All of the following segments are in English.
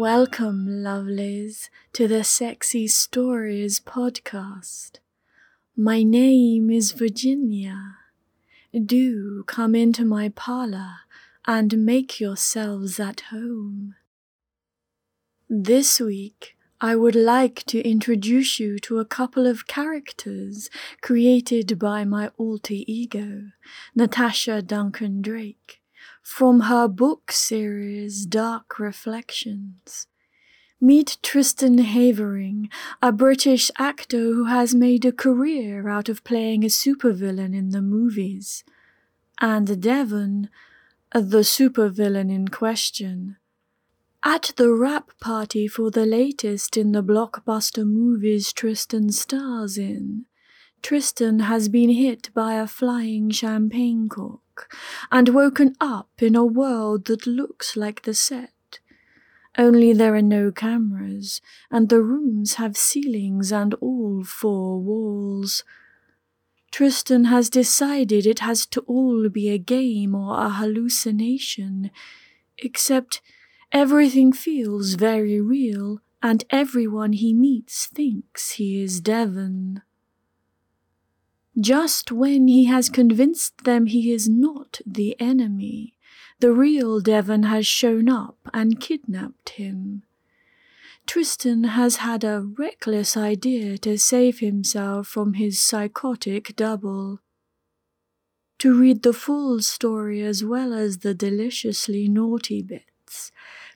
Welcome, lovelies, to the Sexy Stories podcast. My name is Virginia. Do come into my parlor and make yourselves at home. This week, I would like to introduce you to a couple of characters created by my alter ego, Natasha Duncan Drake from her book series Dark Reflections. Meet Tristan Havering, a British actor who has made a career out of playing a supervillain in the movies, and Devon, the supervillain in question. At the wrap party for the latest in the blockbuster movies Tristan stars in, Tristan has been hit by a flying champagne cork and woken up in a world that looks like the set. Only there are no cameras, and the rooms have ceilings and all four walls. Tristan has decided it has to all be a game or a hallucination, except everything feels very real, and everyone he meets thinks he is Devon. Just when he has convinced them he is not the enemy, the real Devon has shown up and kidnapped him. Tristan has had a reckless idea to save himself from his psychotic double. To read the full story as well as the deliciously naughty bits,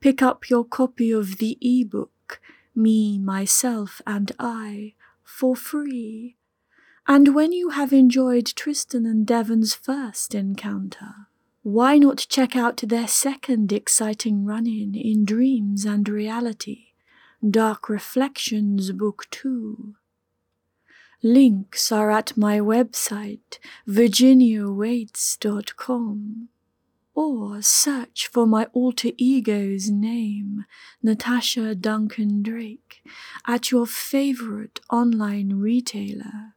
pick up your copy of the e-book, Me, Myself, and I, for free and when you have enjoyed Tristan and Devon's first encounter, why not check out their second exciting run in in Dreams and Reality, Dark Reflections Book 2? Links are at my website, virginiawaytes.com, or search for my alter ego's name, Natasha Duncan Drake, at your favorite online retailer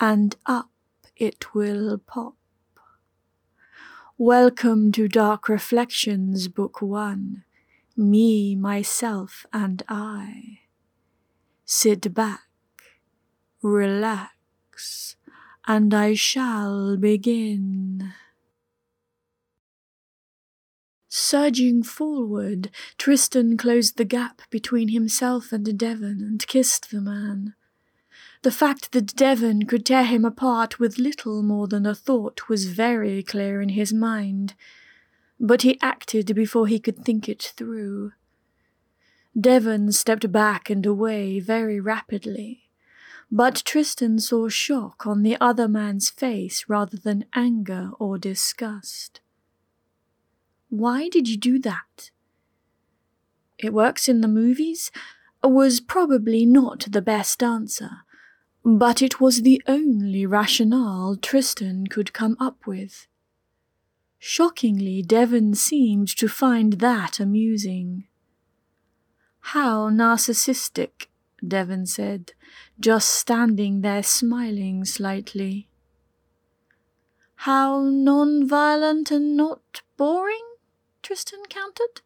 and up it will pop. Welcome to Dark Reflections, Book One Me, Myself, and I. Sit back, relax, and I shall begin. Surging forward, Tristan closed the gap between himself and Devon and kissed the man. The fact that Devon could tear him apart with little more than a thought was very clear in his mind, but he acted before he could think it through. Devon stepped back and away very rapidly, but Tristan saw shock on the other man's face rather than anger or disgust. Why did you do that? It works in the movies was probably not the best answer but it was the only rationale Tristan could come up with. Shockingly, Devon seemed to find that amusing. How narcissistic, Devon said, just standing there smiling slightly. How non-violent and not boring? Tristan countered.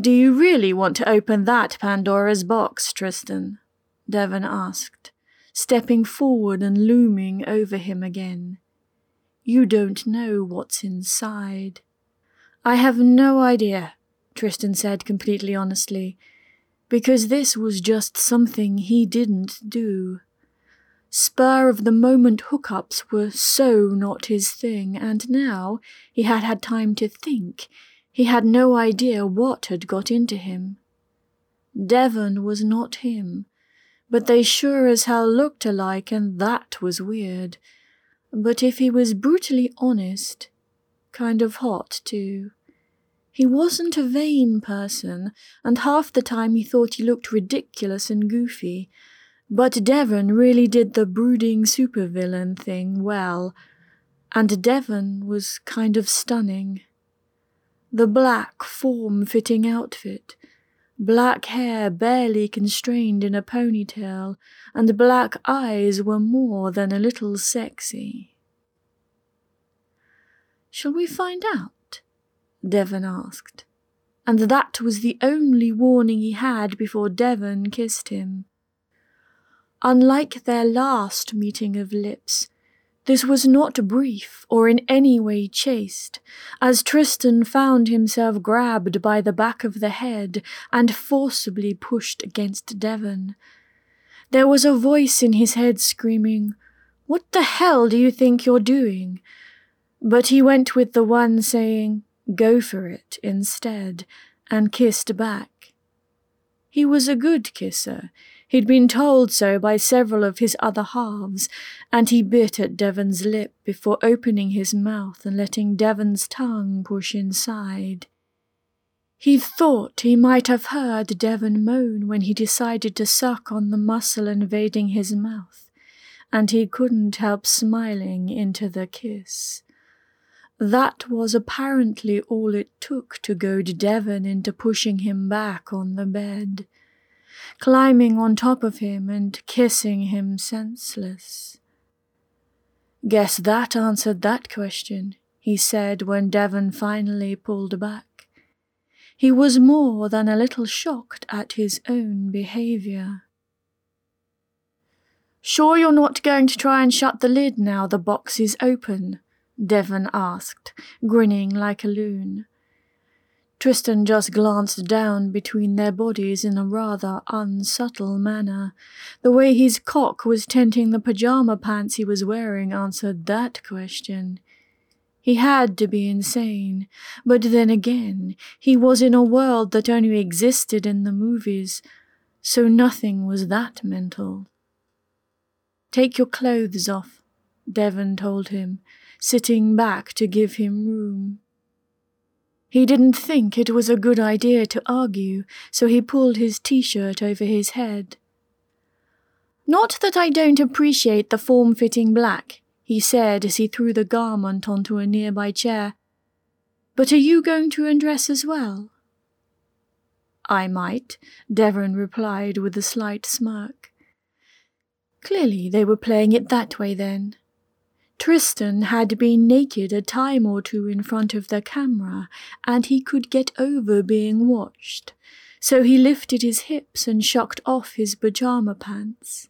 Do you really want to open that Pandora's box, Tristan? Devon asked, stepping forward and looming over him again. You don't know what's inside. I have no idea, Tristan said completely honestly, because this was just something he didn't do. Spur of the moment hookups were so not his thing, and now he had had time to think. He had no idea what had got into him. Devon was not him, but they sure as hell looked alike, and that was weird. But if he was brutally honest, kind of hot too. He wasn't a vain person, and half the time he thought he looked ridiculous and goofy. But Devon really did the brooding supervillain thing well, and Devon was kind of stunning. The black, form fitting outfit, Black hair barely constrained in a ponytail, and black eyes were more than a little sexy. Shall we find out? Devon asked. and that was the only warning he had before Devon kissed him. Unlike their last meeting of lips, this was not brief or in any way chaste, as Tristan found himself grabbed by the back of the head and forcibly pushed against Devon. There was a voice in his head screaming, What the hell do you think you're doing? But he went with the one saying, Go for it, instead, and kissed back. He was a good kisser. He'd been told so by several of his other halves, and he bit at Devon's lip before opening his mouth and letting Devon's tongue push inside. He thought he might have heard Devon moan when he decided to suck on the muscle invading his mouth, and he couldn't help smiling into the kiss. That was apparently all it took to goad Devon into pushing him back on the bed climbing on top of him and kissing him senseless. Guess that answered that question, he said when Devon finally pulled back. He was more than a little shocked at his own behavior. Sure you're not going to try and shut the lid now the box is open? Devon asked, grinning like a loon. Tristan just glanced down between their bodies in a rather unsubtle manner. The way his cock was tenting the pajama pants he was wearing answered that question. He had to be insane, but then again, he was in a world that only existed in the movies, so nothing was that mental. Take your clothes off, Devon told him, sitting back to give him room. He didn't think it was a good idea to argue, so he pulled his t shirt over his head. Not that I don't appreciate the form fitting black, he said as he threw the garment onto a nearby chair. But are you going to undress as well? I might, Devon replied with a slight smirk. Clearly they were playing it that way then. Tristan had been naked a time or two in front of the camera, and he could get over being watched. So he lifted his hips and shucked off his pajama pants.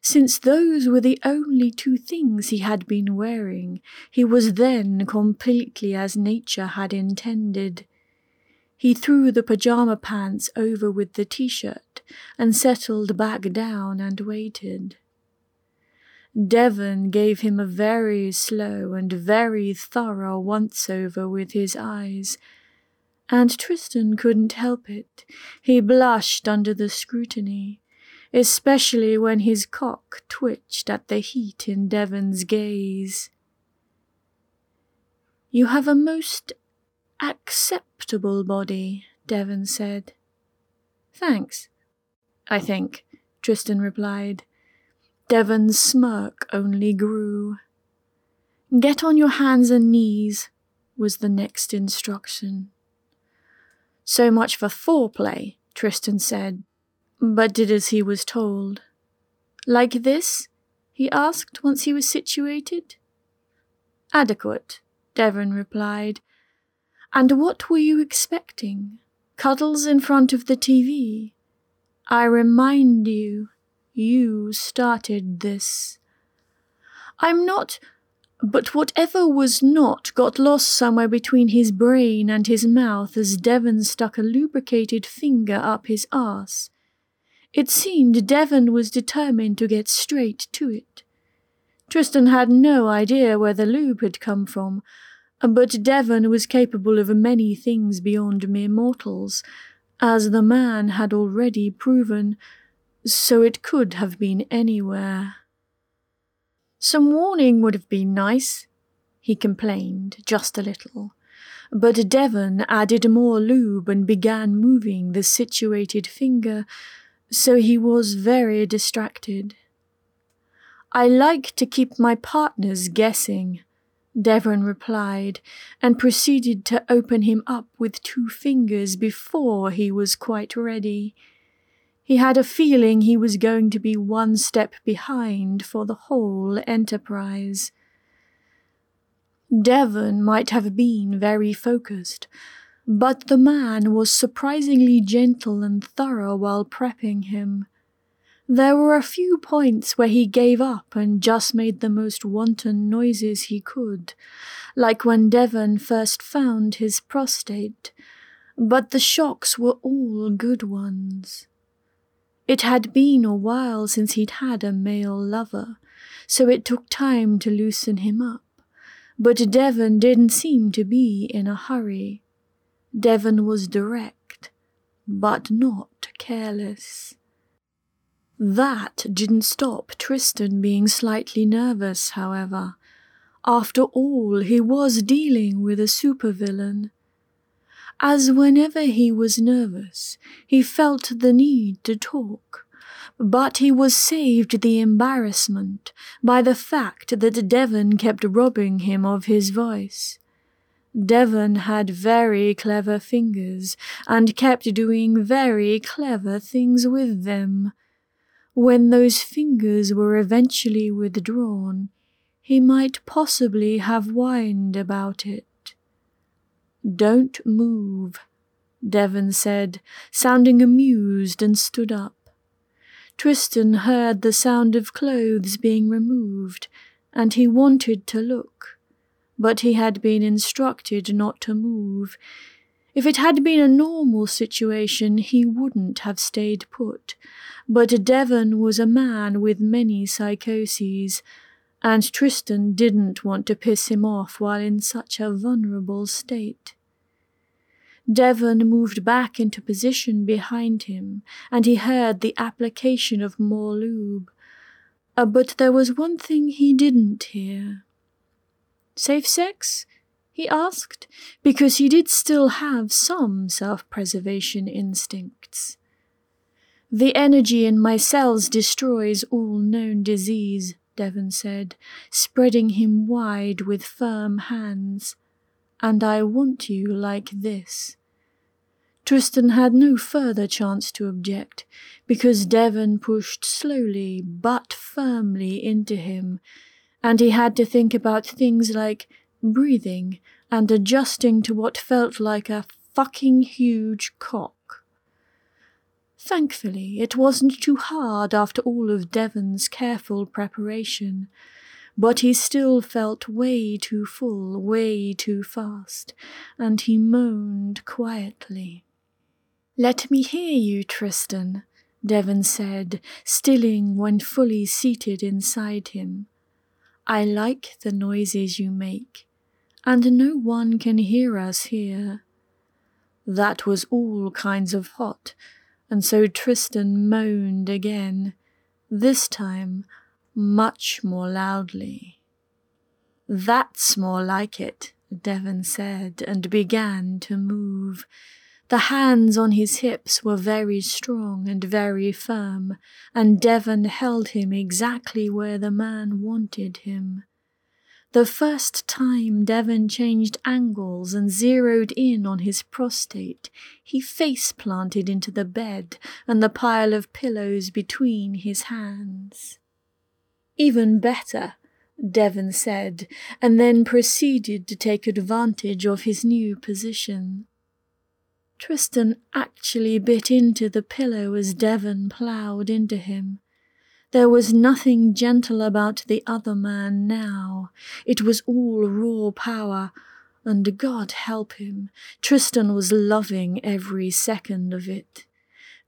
Since those were the only two things he had been wearing, he was then completely as nature had intended. He threw the pajama pants over with the t shirt and settled back down and waited. Devon gave him a very slow and very thorough once over with his eyes, and Tristan couldn't help it. He blushed under the scrutiny, especially when his cock twitched at the heat in Devon's gaze. You have a most acceptable body, Devon said. Thanks, I think, Tristan replied. Devon's smirk only grew. Get on your hands and knees, was the next instruction. So much for foreplay, Tristan said, but did as he was told. Like this? he asked once he was situated. Adequate, Devon replied. And what were you expecting? Cuddles in front of the TV? I remind you you started this. I'm not. But whatever was not got lost somewhere between his brain and his mouth as Devon stuck a lubricated finger up his arse. It seemed Devon was determined to get straight to it. Tristan had no idea where the lube had come from, but Devon was capable of many things beyond mere mortals, as the man had already proven so it could have been anywhere. Some warning would have been nice, he complained, just a little. But Devon added more lube and began moving the situated finger, so he was very distracted. I like to keep my partners guessing, Devon replied, and proceeded to open him up with two fingers before he was quite ready. He had a feeling he was going to be one step behind for the whole enterprise. Devon might have been very focused, but the man was surprisingly gentle and thorough while prepping him. There were a few points where he gave up and just made the most wanton noises he could, like when Devon first found his prostate, but the shocks were all good ones. It had been a while since he'd had a male lover, so it took time to loosen him up, but Devon didn't seem to be in a hurry. Devon was direct, but not careless. That didn't stop Tristan being slightly nervous, however. After all, he was dealing with a supervillain. As whenever he was nervous, he felt the need to talk, but he was saved the embarrassment by the fact that Devon kept robbing him of his voice. Devon had very clever fingers and kept doing very clever things with them. When those fingers were eventually withdrawn, he might possibly have whined about it. Don't move, Devon said, sounding amused and stood up. Tristan heard the sound of clothes being removed, and he wanted to look but he had been instructed not to move. If it had been a normal situation, he wouldn't have stayed put. But Devon was a man with many psychoses, and Tristan didn't want to piss him off while in such a vulnerable state. Devon moved back into position behind him, and he heard the application of more lube. Uh, but there was one thing he didn't hear. Safe sex? he asked, because he did still have some self preservation instincts. The energy in my cells destroys all known disease, Devon said, spreading him wide with firm hands. And I want you like this. Tristan had no further chance to object, because Devon pushed slowly but firmly into him and he had to think about things like breathing and adjusting to what felt like a fucking huge cock. Thankfully, it wasn't too hard after all of Devon's careful preparation, but he still felt way too full, way too fast, and he moaned quietly. Let me hear you, Tristan, Devon said, stilling when fully seated inside him. I like the noises you make, and no one can hear us here. That was all kinds of hot, and so Tristan moaned again, this time much more loudly. That's more like it, Devon said, and began to move. The hands on his hips were very strong and very firm, and Devon held him exactly where the man wanted him. The first time Devon changed angles and zeroed in on his prostate, he face planted into the bed and the pile of pillows between his hands. Even better, Devon said, and then proceeded to take advantage of his new position. Tristan actually bit into the pillow as Devon ploughed into him. There was nothing gentle about the other man now. It was all raw power, and God help him, Tristan was loving every second of it.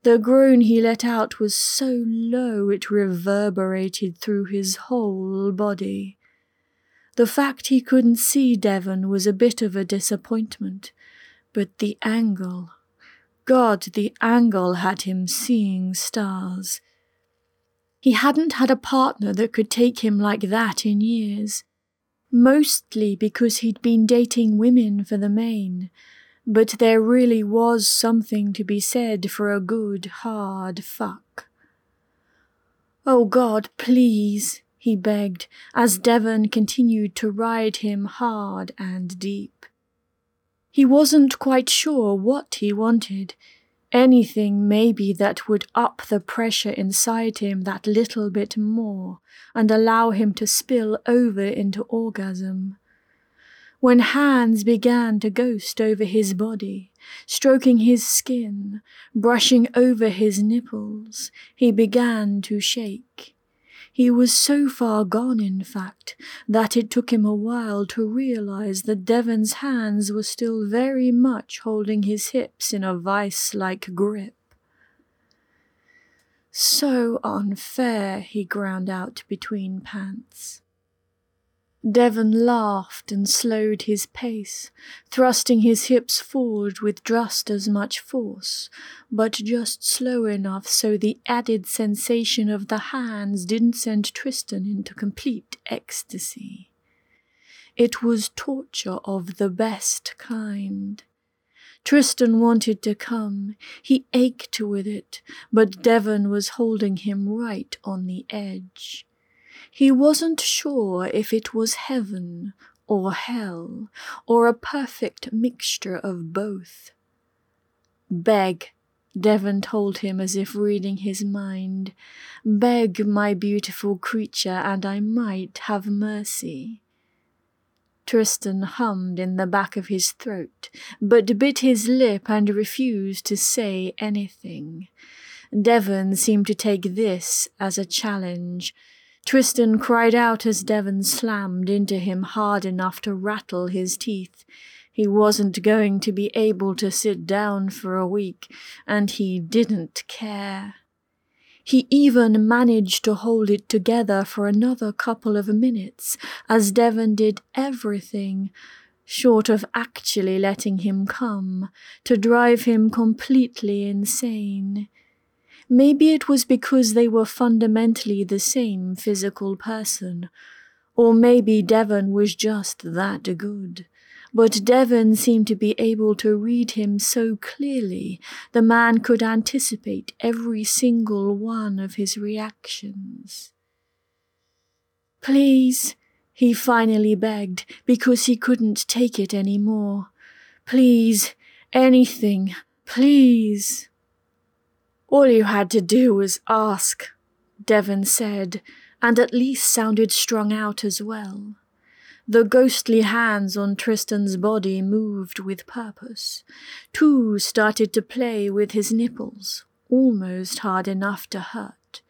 The groan he let out was so low it reverberated through his whole body. The fact he couldn't see Devon was a bit of a disappointment. But the angle, God, the angle had him seeing stars. He hadn't had a partner that could take him like that in years, mostly because he'd been dating women for the main, but there really was something to be said for a good, hard fuck. Oh God, please, he begged, as Devon continued to ride him hard and deep. He wasn't quite sure what he wanted. Anything, maybe, that would up the pressure inside him that little bit more and allow him to spill over into orgasm. When hands began to ghost over his body, stroking his skin, brushing over his nipples, he began to shake. He was so far gone, in fact, that it took him a while to realize that Devon's hands were still very much holding his hips in a vice like grip. So unfair, he ground out between pants. Devon laughed and slowed his pace, thrusting his hips forward with just as much force, but just slow enough so the added sensation of the hands didn't send Tristan into complete ecstasy. It was torture of the best kind. Tristan wanted to come. He ached with it, but Devon was holding him right on the edge. He wasn't sure if it was heaven or hell or a perfect mixture of both. Beg, Devon told him as if reading his mind. Beg, my beautiful creature, and I might have mercy. Tristan hummed in the back of his throat, but bit his lip and refused to say anything. Devon seemed to take this as a challenge. Tristan cried out as Devon slammed into him hard enough to rattle his teeth. He wasn't going to be able to sit down for a week, and he didn't care. He even managed to hold it together for another couple of minutes as Devon did everything, short of actually letting him come, to drive him completely insane. Maybe it was because they were fundamentally the same physical person, or maybe Devon was just that good. But Devon seemed to be able to read him so clearly the man could anticipate every single one of his reactions. Please, he finally begged, because he couldn't take it any more. Please, anything, please. All you had to do was ask, Devon said, and at least sounded strung out as well. The ghostly hands on Tristan's body moved with purpose. Two started to play with his nipples, almost hard enough to hurt,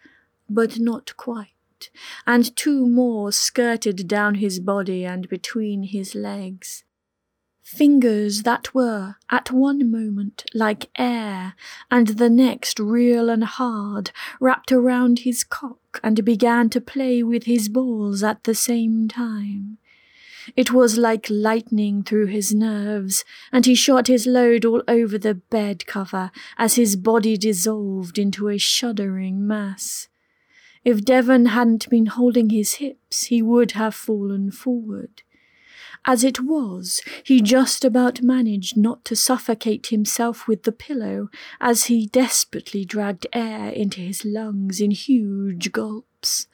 but not quite, and two more skirted down his body and between his legs. Fingers that were, at one moment, like air, and the next real and hard, wrapped around his cock and began to play with his balls at the same time. It was like lightning through his nerves, and he shot his load all over the bed cover as his body dissolved into a shuddering mass. If Devon hadn't been holding his hips, he would have fallen forward. As it was, he just about managed not to suffocate himself with the pillow as he desperately dragged air into his lungs in huge gulps.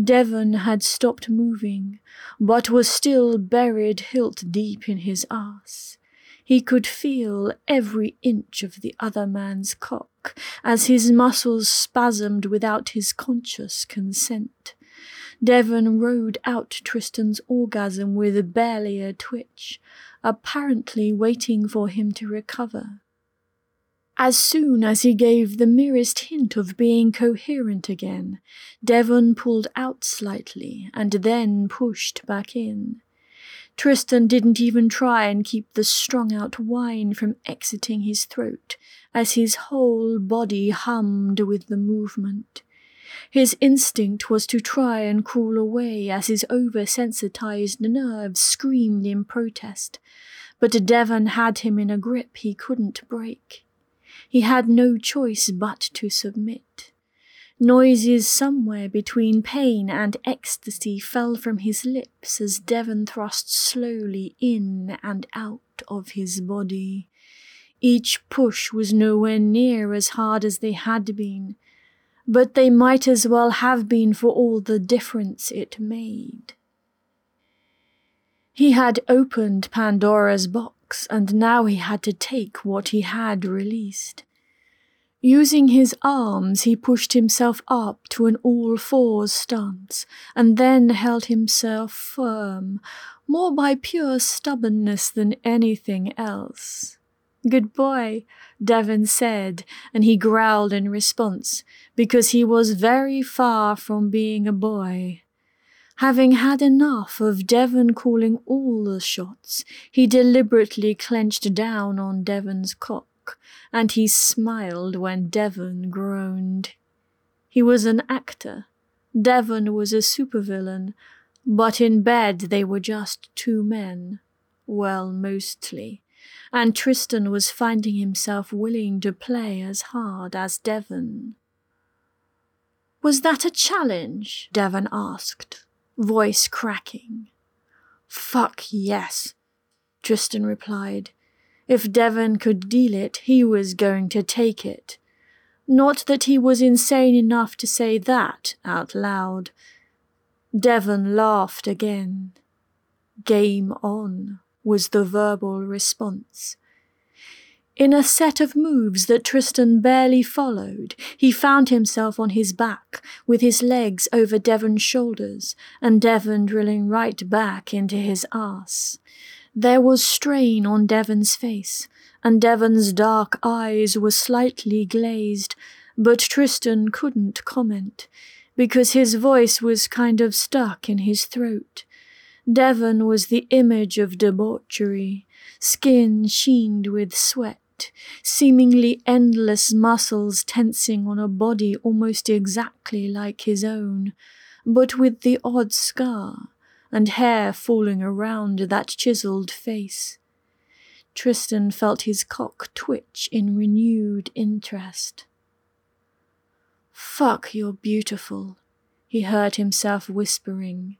Devon had stopped moving, but was still buried hilt deep in his ass. He could feel every inch of the other man's cock as his muscles spasmed without his conscious consent. Devon rode out Tristan's orgasm with barely a twitch, apparently waiting for him to recover. As soon as he gave the merest hint of being coherent again, Devon pulled out slightly and then pushed back in. Tristan didn't even try and keep the strung out whine from exiting his throat, as his whole body hummed with the movement. His instinct was to try and crawl away as his oversensitized nerves screamed in protest, but Devon had him in a grip he couldn't break. He had no choice but to submit. Noises somewhere between pain and ecstasy fell from his lips as Devon thrust slowly in and out of his body. Each push was nowhere near as hard as they had been, but they might as well have been for all the difference it made. He had opened Pandora's box, and now he had to take what he had released. Using his arms, he pushed himself up to an all fours stance and then held himself firm, more by pure stubbornness than anything else. Good boy, Devon said, and he growled in response, because he was very far from being a boy. Having had enough of Devon calling all the shots, he deliberately clenched down on Devon's cock and he smiled when Devon groaned. He was an actor. Devon was a supervillain, but in bed they were just two men. Well, mostly. And Tristan was finding himself willing to play as hard as Devon. Was that a challenge? Devon asked, voice cracking. Fuck yes, Tristan replied. If Devon could deal it, he was going to take it. Not that he was insane enough to say that out loud. Devon laughed again. Game on, was the verbal response. In a set of moves that Tristan barely followed, he found himself on his back, with his legs over Devon's shoulders, and Devon drilling right back into his ass. There was strain on Devon's face, and Devon's dark eyes were slightly glazed, but Tristan couldn't comment, because his voice was kind of stuck in his throat. Devon was the image of debauchery, skin sheened with sweat, seemingly endless muscles tensing on a body almost exactly like his own, but with the odd scar and hair falling around that chiselled face. Tristan felt his cock twitch in renewed interest. Fuck, you're beautiful, he heard himself whispering.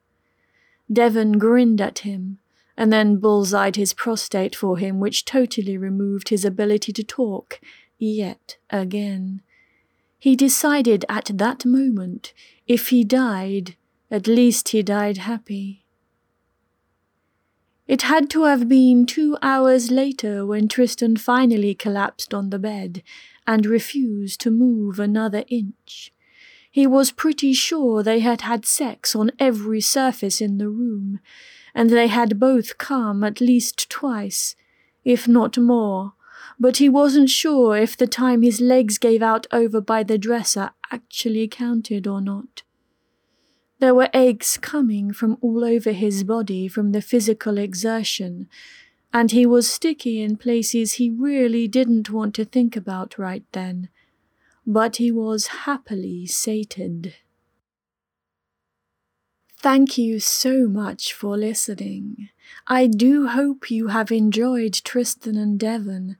Devon grinned at him, and then bullseyed his prostate for him, which totally removed his ability to talk, yet again. He decided at that moment, if he died, at least he died happy. It had to have been two hours later when Tristan finally collapsed on the bed and refused to move another inch. He was pretty sure they had had sex on every surface in the room, and they had both come at least twice, if not more, but he wasn't sure if the time his legs gave out over by the dresser actually counted or not. There were aches coming from all over his body from the physical exertion, and he was sticky in places he really didn't want to think about right then. But he was happily sated. Thank you so much for listening. I do hope you have enjoyed Tristan and Devon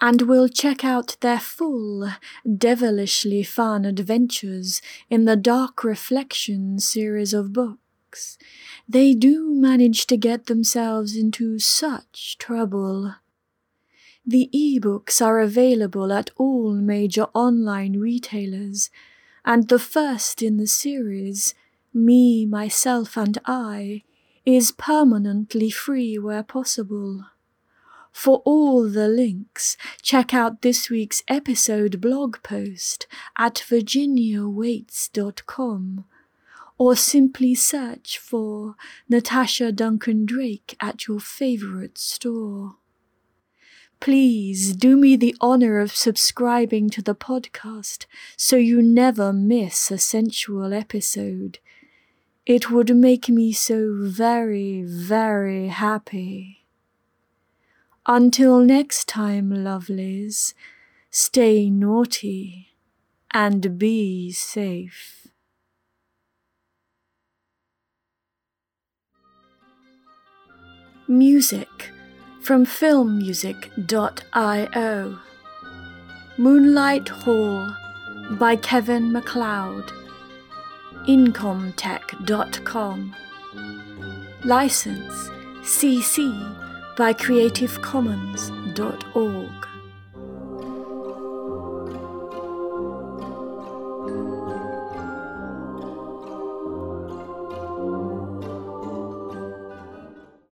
and will check out their full, devilishly fun adventures in the Dark Reflection series of books. They do manage to get themselves into such trouble. The ebooks are available at all major online retailers, and the first in the series, Me, Myself, and I, is permanently free where possible. For all the links, check out this week's episode blog post at virginiawaytes.com or simply search for Natasha Duncan Drake at your favorite store. Please do me the honor of subscribing to the podcast so you never miss a sensual episode. It would make me so very, very happy. Until next time, lovelies, stay naughty and be safe. Music from filmmusic.io Moonlight Hall by Kevin MacLeod. Incompetech.com License CC by creativecommons.org.